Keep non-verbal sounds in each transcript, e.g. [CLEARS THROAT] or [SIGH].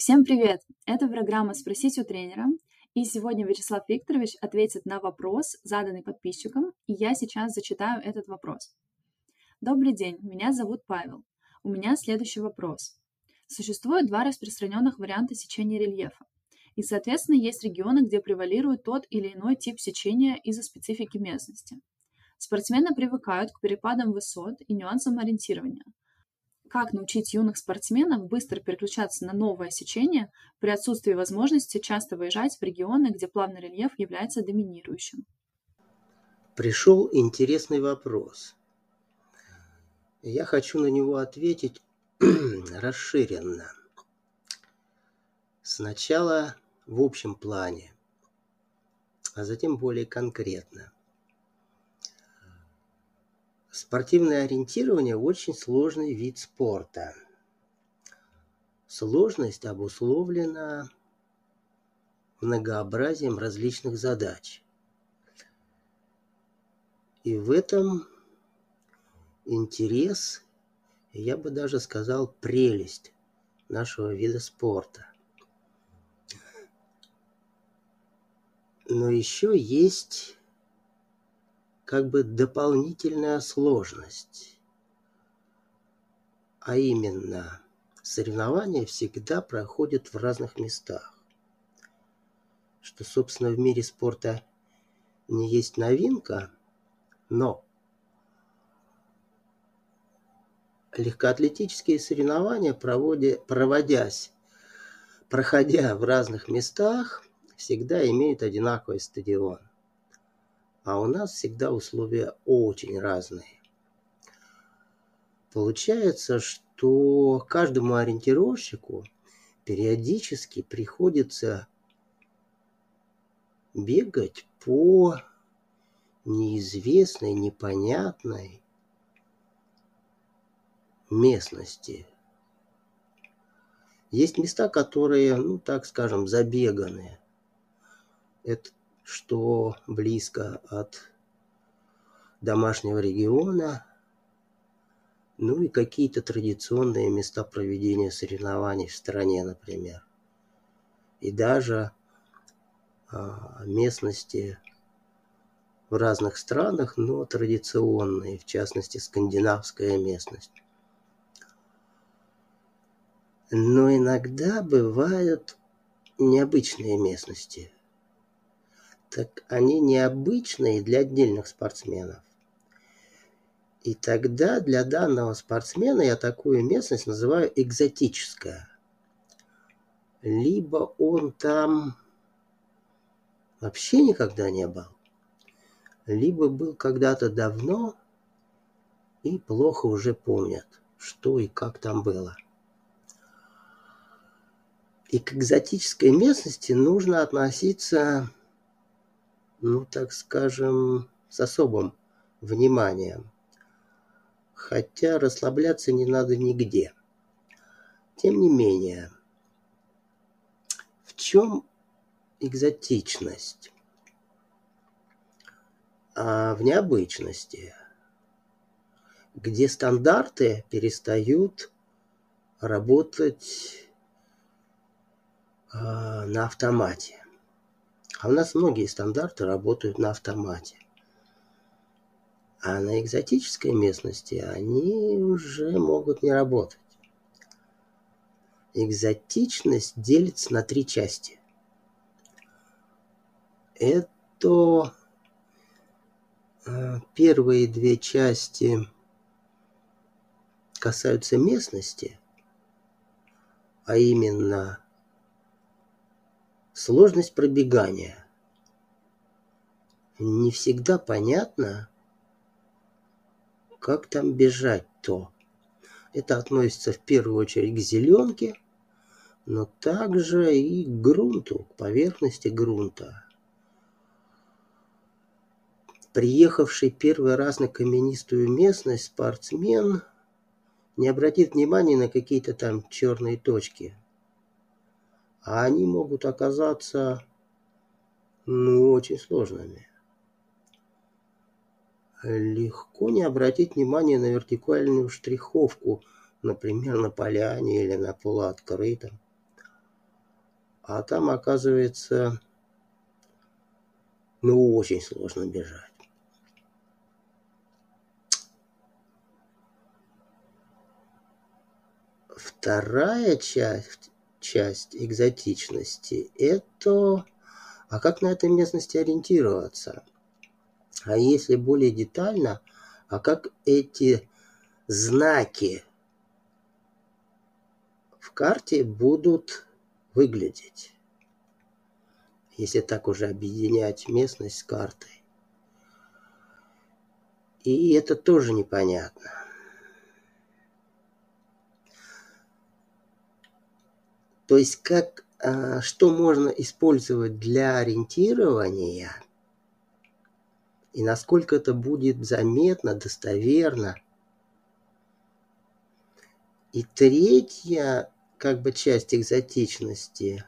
Всем привет! Это программа «Спросить у тренера». И сегодня Вячеслав Викторович ответит на вопрос, заданный подписчиком, и я сейчас зачитаю этот вопрос. Добрый день, меня зовут Павел. У меня следующий вопрос. Существует два распространенных варианта сечения рельефа. И, соответственно, есть регионы, где превалирует тот или иной тип сечения из-за специфики местности. Спортсмены привыкают к перепадам высот и нюансам ориентирования – как научить юных спортсменов быстро переключаться на новое сечение при отсутствии возможности часто выезжать в регионы, где плавный рельеф является доминирующим? Пришел интересный вопрос. Я хочу на него ответить [CLEARS THROAT] расширенно. Сначала в общем плане, а затем более конкретно. Спортивное ориентирование – очень сложный вид спорта. Сложность обусловлена многообразием различных задач. И в этом интерес, я бы даже сказал, прелесть нашего вида спорта. Но еще есть как бы дополнительная сложность. А именно, соревнования всегда проходят в разных местах. Что, собственно, в мире спорта не есть новинка, но легкоатлетические соревнования, проводя, проводясь, проходя в разных местах, всегда имеют одинаковый стадион а у нас всегда условия очень разные. Получается, что каждому ориентировщику периодически приходится бегать по неизвестной, непонятной местности. Есть места, которые, ну так скажем, забеганные. Это что близко от домашнего региона, ну и какие-то традиционные места проведения соревнований в стране, например. И даже а, местности в разных странах, но традиционные, в частности, скандинавская местность. Но иногда бывают необычные местности – так они необычные для отдельных спортсменов. И тогда для данного спортсмена я такую местность называю экзотическая. Либо он там вообще никогда не был, либо был когда-то давно и плохо уже помнят, что и как там было. И к экзотической местности нужно относиться ну, так скажем, с особым вниманием. Хотя расслабляться не надо нигде. Тем не менее, в чем экзотичность? А в необычности, где стандарты перестают работать а, на автомате. А у нас многие стандарты работают на автомате. А на экзотической местности они уже могут не работать. Экзотичность делится на три части. Это э, первые две части касаются местности, а именно Сложность пробегания. Не всегда понятно, как там бежать-то. Это относится в первую очередь к зеленке, но также и к грунту, к поверхности грунта. Приехавший первый раз на каменистую местность спортсмен не обратит внимания на какие-то там черные точки – а они могут оказаться, ну, очень сложными. Легко не обратить внимание на вертикальную штриховку, например, на поляне или на полуоткрытом. А там, оказывается, ну, очень сложно бежать. Вторая часть, часть экзотичности – это а как на этой местности ориентироваться? А если более детально, а как эти знаки в карте будут выглядеть, если так уже объединять местность с картой. И это тоже непонятно. То есть как, а, что можно использовать для ориентирования и насколько это будет заметно, достоверно. И третья как бы часть экзотичности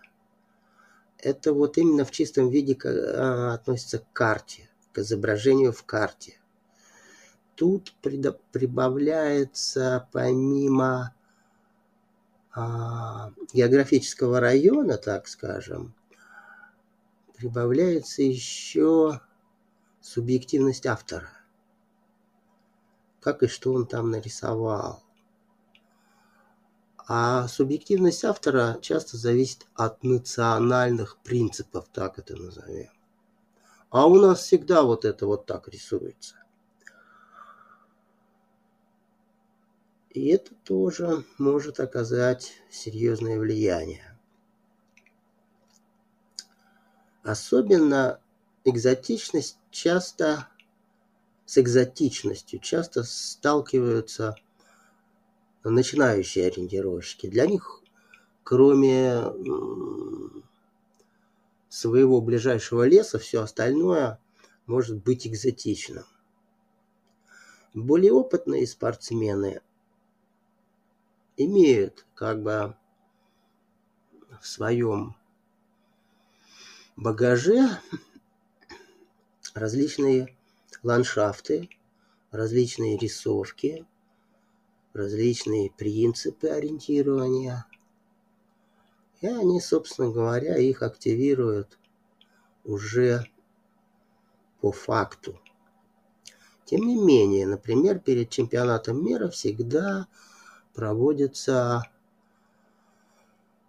– это вот именно в чистом виде а, относится к карте, к изображению в карте. Тут прибавляется помимо географического района, так скажем, прибавляется еще субъективность автора. Как и что он там нарисовал. А субъективность автора часто зависит от национальных принципов, так это назовем. А у нас всегда вот это вот так рисуется. И это тоже может оказать серьезное влияние. Особенно экзотичность часто с экзотичностью часто сталкиваются начинающие ориентировщики. Для них, кроме своего ближайшего леса, все остальное может быть экзотичным. Более опытные спортсмены имеют как бы в своем багаже различные ландшафты, различные рисовки, различные принципы ориентирования. И они, собственно говоря, их активируют уже по факту. Тем не менее, например, перед чемпионатом мира всегда проводятся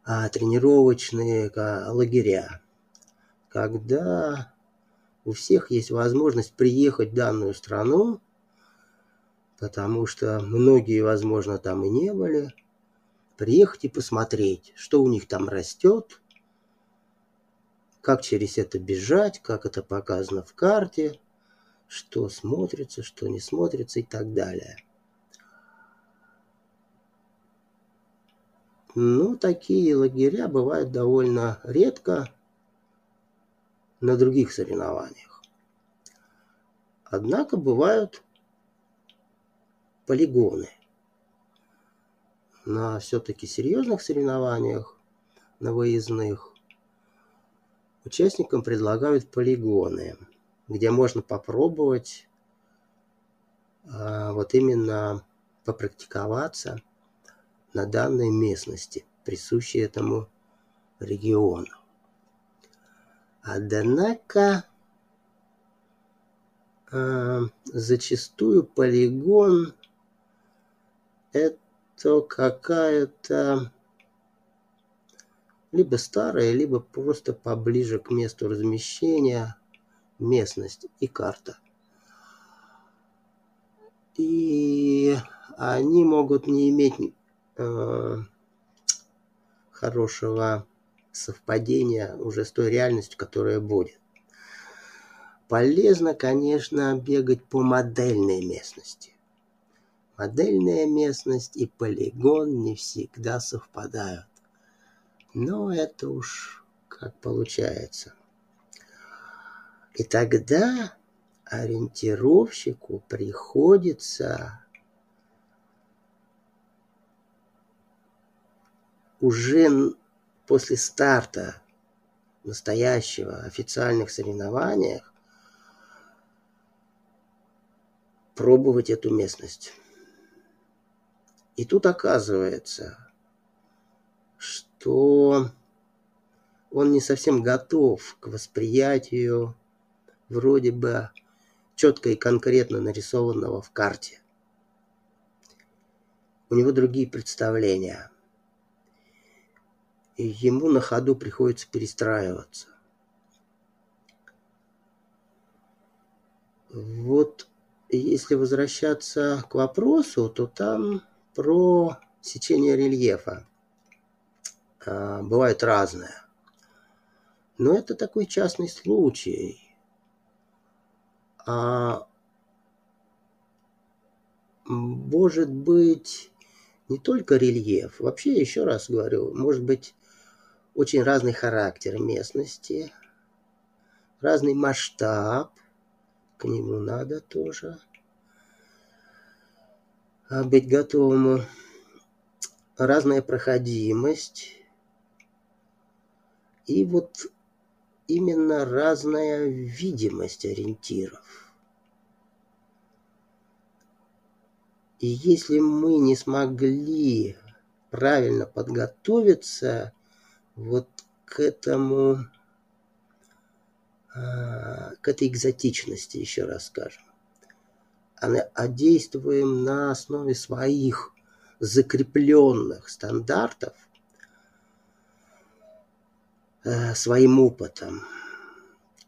а, тренировочные лагеря, когда у всех есть возможность приехать в данную страну, потому что многие, возможно, там и не были, приехать и посмотреть, что у них там растет, как через это бежать, как это показано в карте, что смотрится, что не смотрится и так далее. Ну, такие лагеря бывают довольно редко, на других соревнованиях. Однако бывают полигоны. На все-таки серьезных соревнованиях, на выездных, участникам предлагают полигоны, где можно попробовать а, вот именно попрактиковаться на данной местности, присущей этому региону. Однако э, зачастую полигон это какая-то либо старая, либо просто поближе к месту размещения местность и карта. И они могут не иметь э, хорошего совпадения уже с той реальностью, которая будет. Полезно, конечно, бегать по модельной местности. Модельная местность и полигон не всегда совпадают. Но это уж как получается. И тогда ориентировщику приходится уже после старта настоящего официальных соревнованиях пробовать эту местность. И тут оказывается, что он не совсем готов к восприятию вроде бы четко и конкретно нарисованного в карте. У него другие представления. И ему на ходу приходится перестраиваться. Вот если возвращаться к вопросу, то там про сечение рельефа. А, бывает разное. Но это такой частный случай. А может быть не только рельеф, вообще, еще раз говорю, может быть очень разный характер местности, разный масштаб, к нему надо тоже а, быть готовому. Разная проходимость. И вот именно разная видимость ориентиров. И если мы не смогли правильно подготовиться вот к этому а, к этой экзотичности, еще раз скажем. А действуем на основе своих закрепленных стандартов, э, своим опытом,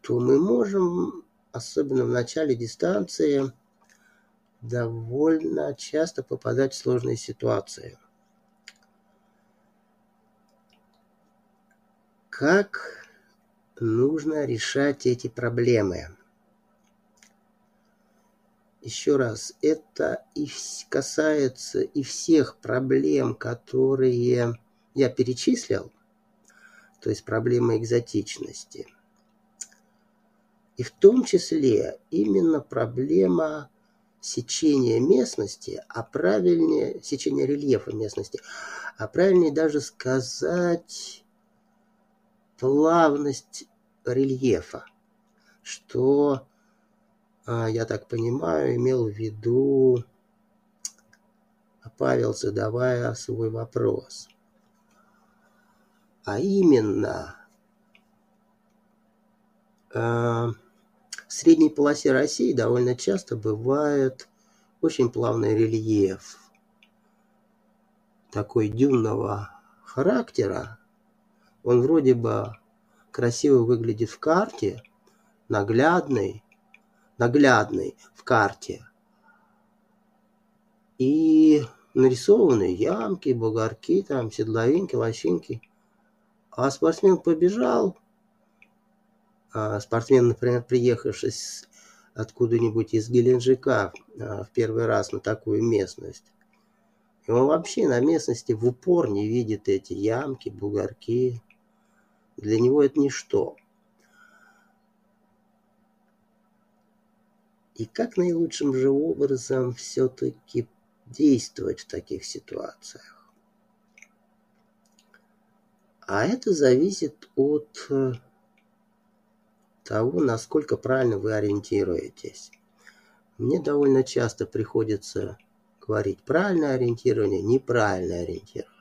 то мы можем, особенно в начале дистанции, довольно часто попадать в сложные ситуации. Как нужно решать эти проблемы. Еще раз, это и касается и всех проблем, которые я перечислил, то есть проблемы экзотичности. И в том числе именно проблема сечения местности, а правильнее сечения рельефа местности, а правильнее даже сказать плавность рельефа, что, а, я так понимаю, имел в виду Павел, задавая свой вопрос. А именно, а, в средней полосе России довольно часто бывает очень плавный рельеф такой дюнного характера, он вроде бы красиво выглядит в карте, наглядный, наглядный в карте. И нарисованы ямки, бугорки, там, седловинки, лощинки. А спортсмен побежал, а спортсмен, например, приехавший откуда-нибудь из Геленджика а, в первый раз на такую местность, и он вообще на местности в упор не видит эти ямки, бугорки, для него это ничто. И как наилучшим же образом все-таки действовать в таких ситуациях? А это зависит от э, того, насколько правильно вы ориентируетесь. Мне довольно часто приходится говорить правильное ориентирование, неправильное ориентирование.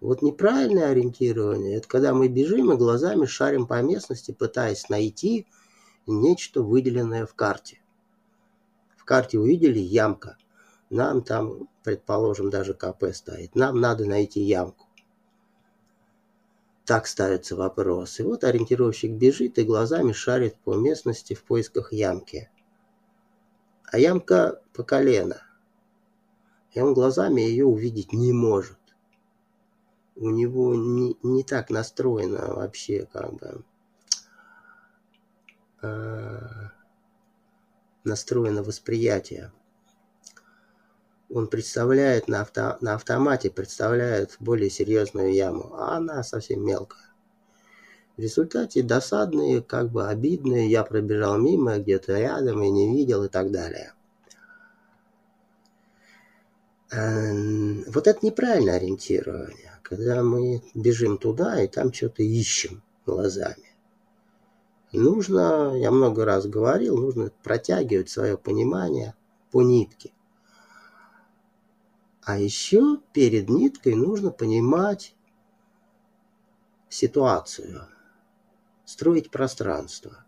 Вот неправильное ориентирование – это когда мы бежим и глазами шарим по местности, пытаясь найти нечто выделенное в карте. В карте увидели ямка. Нам там, предположим, даже КП стоит. Нам надо найти ямку. Так ставится вопрос. И вот ориентировщик бежит и глазами шарит по местности в поисках ямки. А ямка по колено. И он глазами ее увидеть не может у него не, не так настроено вообще как бы э, настроено восприятие. Он представляет на, авто, на автомате, представляет более серьезную яму, а она совсем мелкая. В результате досадные, как бы обидные, я пробежал мимо, где-то рядом и не видел и так далее. Эм, вот это неправильное ориентирование когда мы бежим туда и там что-то ищем глазами. Нужно, я много раз говорил, нужно протягивать свое понимание по нитке. А еще перед ниткой нужно понимать ситуацию, строить пространство.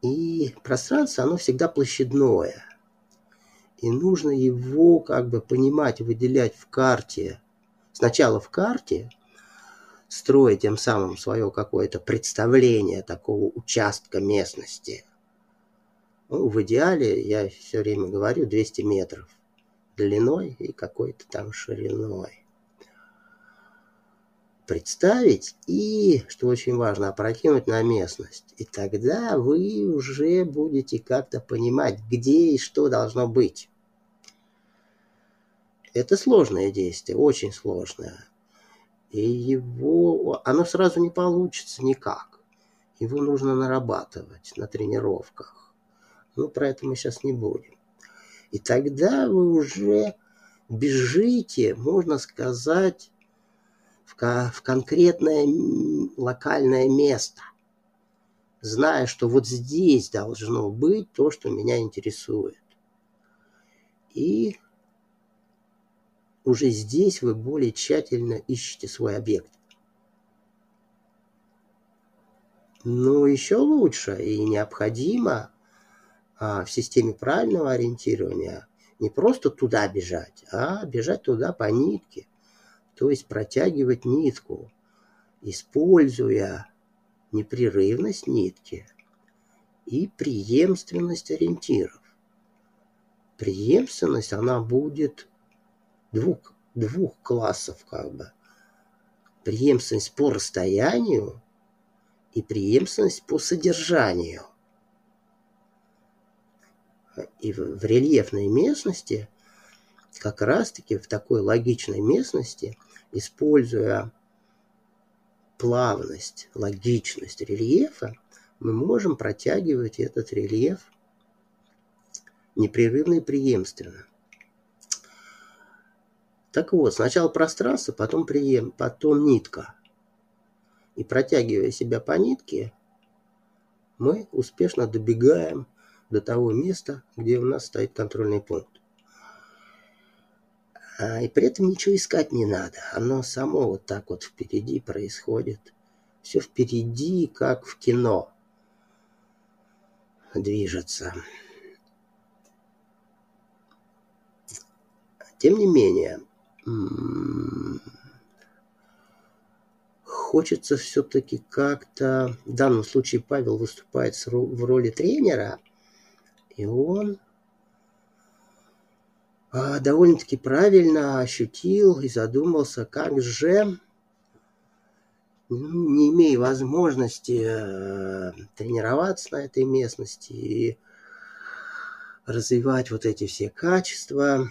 И пространство, оно всегда площадное. И нужно его как бы понимать, выделять в карте. Сначала в карте, строить тем самым свое какое-то представление такого участка местности. Ну, в идеале, я все время говорю, 200 метров длиной и какой-то там шириной. Представить и, что очень важно, опрокинуть на местность. И тогда вы уже будете как-то понимать, где и что должно быть. Это сложное действие, очень сложное. И его, оно сразу не получится никак. Его нужно нарабатывать на тренировках. Ну, про это мы сейчас не будем. И тогда вы уже бежите, можно сказать, в, в конкретное локальное место, зная, что вот здесь должно быть то, что меня интересует. И уже здесь вы более тщательно ищете свой объект. Но еще лучше и необходимо а, в системе правильного ориентирования не просто туда бежать, а бежать туда по нитке, то есть протягивать нитку, используя непрерывность нитки и преемственность ориентиров. Преемственность, она будет двух, двух классов как бы. Преемственность по расстоянию и преемственность по содержанию. И в, в рельефной местности, как раз-таки в такой логичной местности, используя плавность, логичность рельефа, мы можем протягивать этот рельеф непрерывно и преемственно. Так вот, сначала пространство, потом прием, потом нитка. И протягивая себя по нитке, мы успешно добегаем до того места, где у нас стоит контрольный пункт. А, и при этом ничего искать не надо. Оно само вот так вот впереди происходит. Все впереди, как в кино, движется. Тем не менее, хочется все-таки как-то... В данном случае Павел выступает в роли тренера, и он а, довольно-таки правильно ощутил и задумался, как же, ну, не имея возможности э, тренироваться на этой местности и развивать вот эти все качества,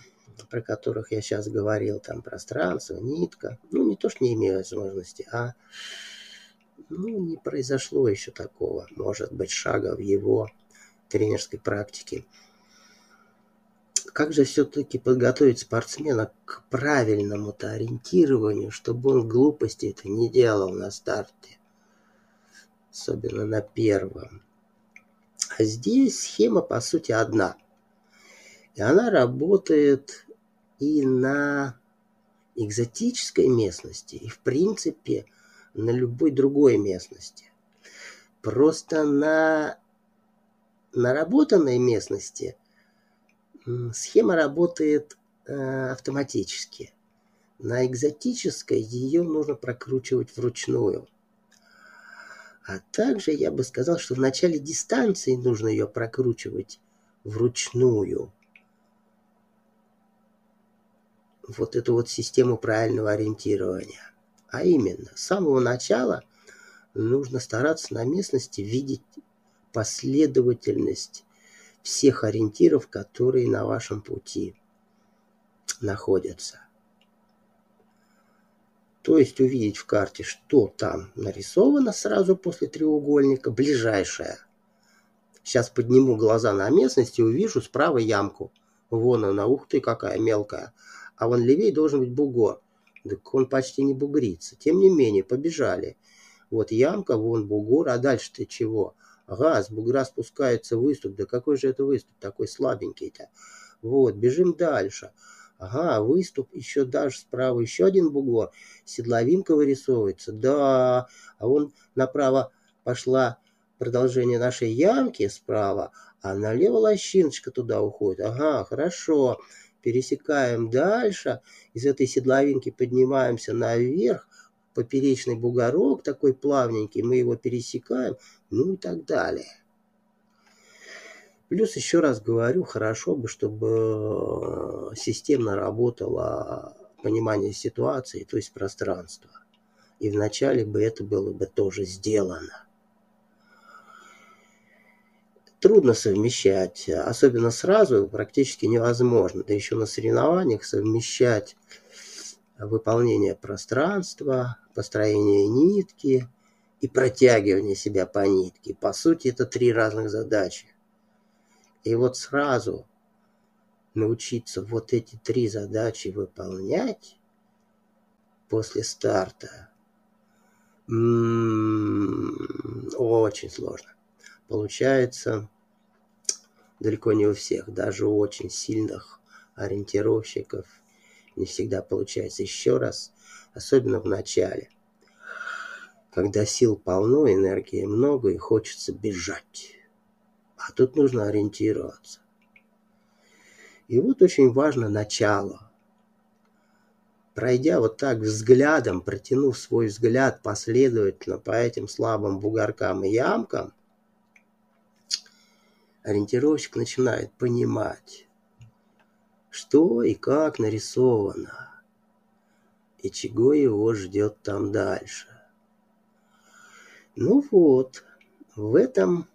про которых я сейчас говорил, там пространство, нитка, ну не то, что не имею возможности, а ну, не произошло еще такого, может быть, шага в его тренерской практике. Как же все-таки подготовить спортсмена к правильному-то ориентированию, чтобы он глупости это не делал на старте, особенно на первом. А здесь схема, по сути, одна. И она работает и на экзотической местности, и в принципе на любой другой местности. Просто на наработанной местности схема работает э, автоматически. На экзотической ее нужно прокручивать вручную. А также я бы сказал, что в начале дистанции нужно ее прокручивать вручную вот эту вот систему правильного ориентирования. А именно, с самого начала нужно стараться на местности видеть последовательность всех ориентиров, которые на вашем пути находятся. То есть увидеть в карте, что там нарисовано сразу после треугольника, ближайшее. Сейчас подниму глаза на местность и увижу справа ямку. Вон она, ух ты, какая мелкая а вон левее должен быть бугор. Так он почти не бугрится. Тем не менее, побежали. Вот ямка, вон бугор, а дальше-то чего? Ага, бугра спускается выступ. Да какой же это выступ? Такой слабенький-то. Вот, бежим дальше. Ага, выступ, еще даже справа еще один бугор. Седловинка вырисовывается. Да, а вон направо пошла продолжение нашей ямки справа, а налево лощиночка туда уходит. Ага, хорошо. Пересекаем дальше. Из этой седловинки поднимаемся наверх. Поперечный бугорок такой плавненький. Мы его пересекаем. Ну и так далее. Плюс еще раз говорю, хорошо бы, чтобы э, системно работало понимание ситуации, то есть пространства. И вначале бы это было бы тоже сделано. Трудно совмещать, особенно сразу практически невозможно. Да еще на соревнованиях совмещать выполнение пространства, построение нитки и протягивание себя по нитке. По сути, это три разных задачи. И вот сразу научиться вот эти три задачи выполнять после старта очень сложно. Получается далеко не у всех, даже у очень сильных ориентировщиков не всегда получается. Еще раз, особенно в начале, когда сил полно, энергии много и хочется бежать. А тут нужно ориентироваться. И вот очень важно начало. Пройдя вот так взглядом, протянув свой взгляд последовательно по этим слабым бугоркам и ямкам, ориентировщик начинает понимать, что и как нарисовано, и чего его ждет там дальше. Ну вот, в этом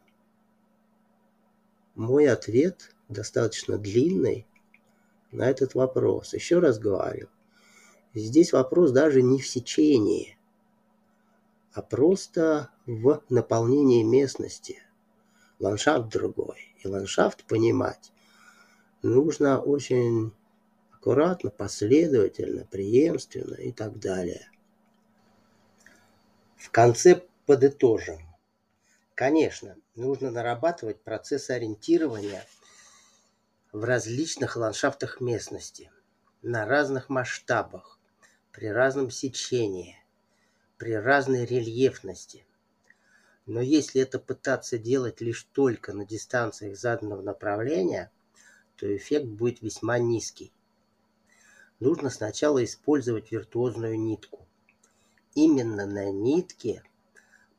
мой ответ достаточно длинный на этот вопрос. Еще раз говорю, здесь вопрос даже не в сечении, а просто в наполнении местности. Ландшафт другой. И ландшафт понимать нужно очень аккуратно, последовательно, преемственно и так далее. В конце подытожим. Конечно, нужно нарабатывать процесс ориентирования в различных ландшафтах местности, на разных масштабах, при разном сечении, при разной рельефности. Но если это пытаться делать лишь только на дистанциях заданного направления, то эффект будет весьма низкий. Нужно сначала использовать виртуозную нитку. Именно на нитке –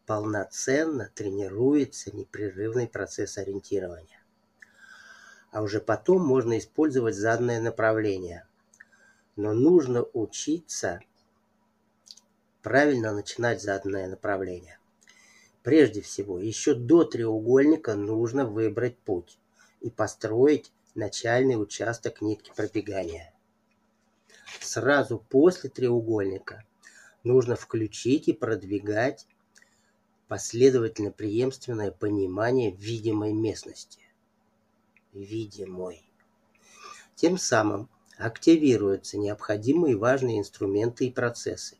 полноценно тренируется непрерывный процесс ориентирования. А уже потом можно использовать заданное направление. Но нужно учиться правильно начинать заданное направление. Прежде всего, еще до треугольника нужно выбрать путь и построить начальный участок нитки пробегания. Сразу после треугольника нужно включить и продвигать последовательно преемственное понимание видимой местности. Видимой. Тем самым активируются необходимые важные инструменты и процессы.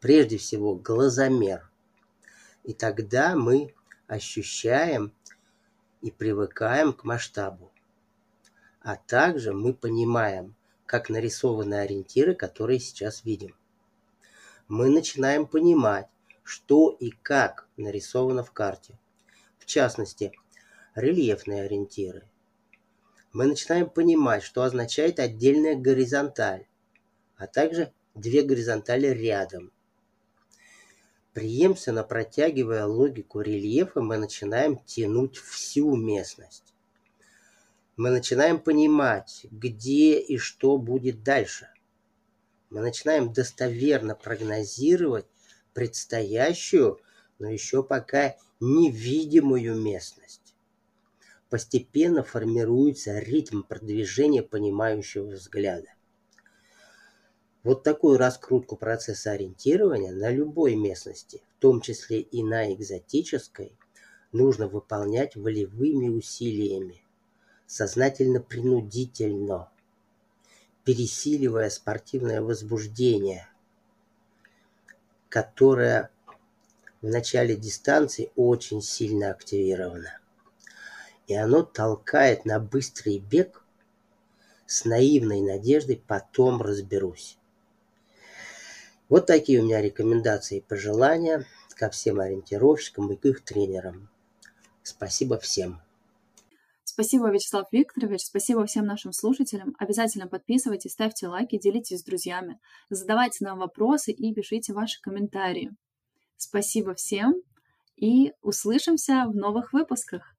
Прежде всего глазомер. И тогда мы ощущаем и привыкаем к масштабу. А также мы понимаем, как нарисованы ориентиры, которые сейчас видим. Мы начинаем понимать, что и как нарисовано в карте. В частности, рельефные ориентиры. Мы начинаем понимать, что означает отдельная горизонталь, а также две горизонтали рядом. Преемственно протягивая логику рельефа, мы начинаем тянуть всю местность. Мы начинаем понимать, где и что будет дальше. Мы начинаем достоверно прогнозировать предстоящую, но еще пока невидимую местность. Постепенно формируется ритм продвижения понимающего взгляда. Вот такую раскрутку процесса ориентирования на любой местности, в том числе и на экзотической, нужно выполнять волевыми усилиями, сознательно-принудительно, пересиливая спортивное возбуждение, которая в начале дистанции очень сильно активировано. И оно толкает на быстрый бег с наивной надеждой потом разберусь. Вот такие у меня рекомендации и пожелания ко всем ориентировщикам и к их тренерам. Спасибо всем. Спасибо, Вячеслав Викторович, спасибо всем нашим слушателям. Обязательно подписывайтесь, ставьте лайки, делитесь с друзьями, задавайте нам вопросы и пишите ваши комментарии. Спасибо всем и услышимся в новых выпусках.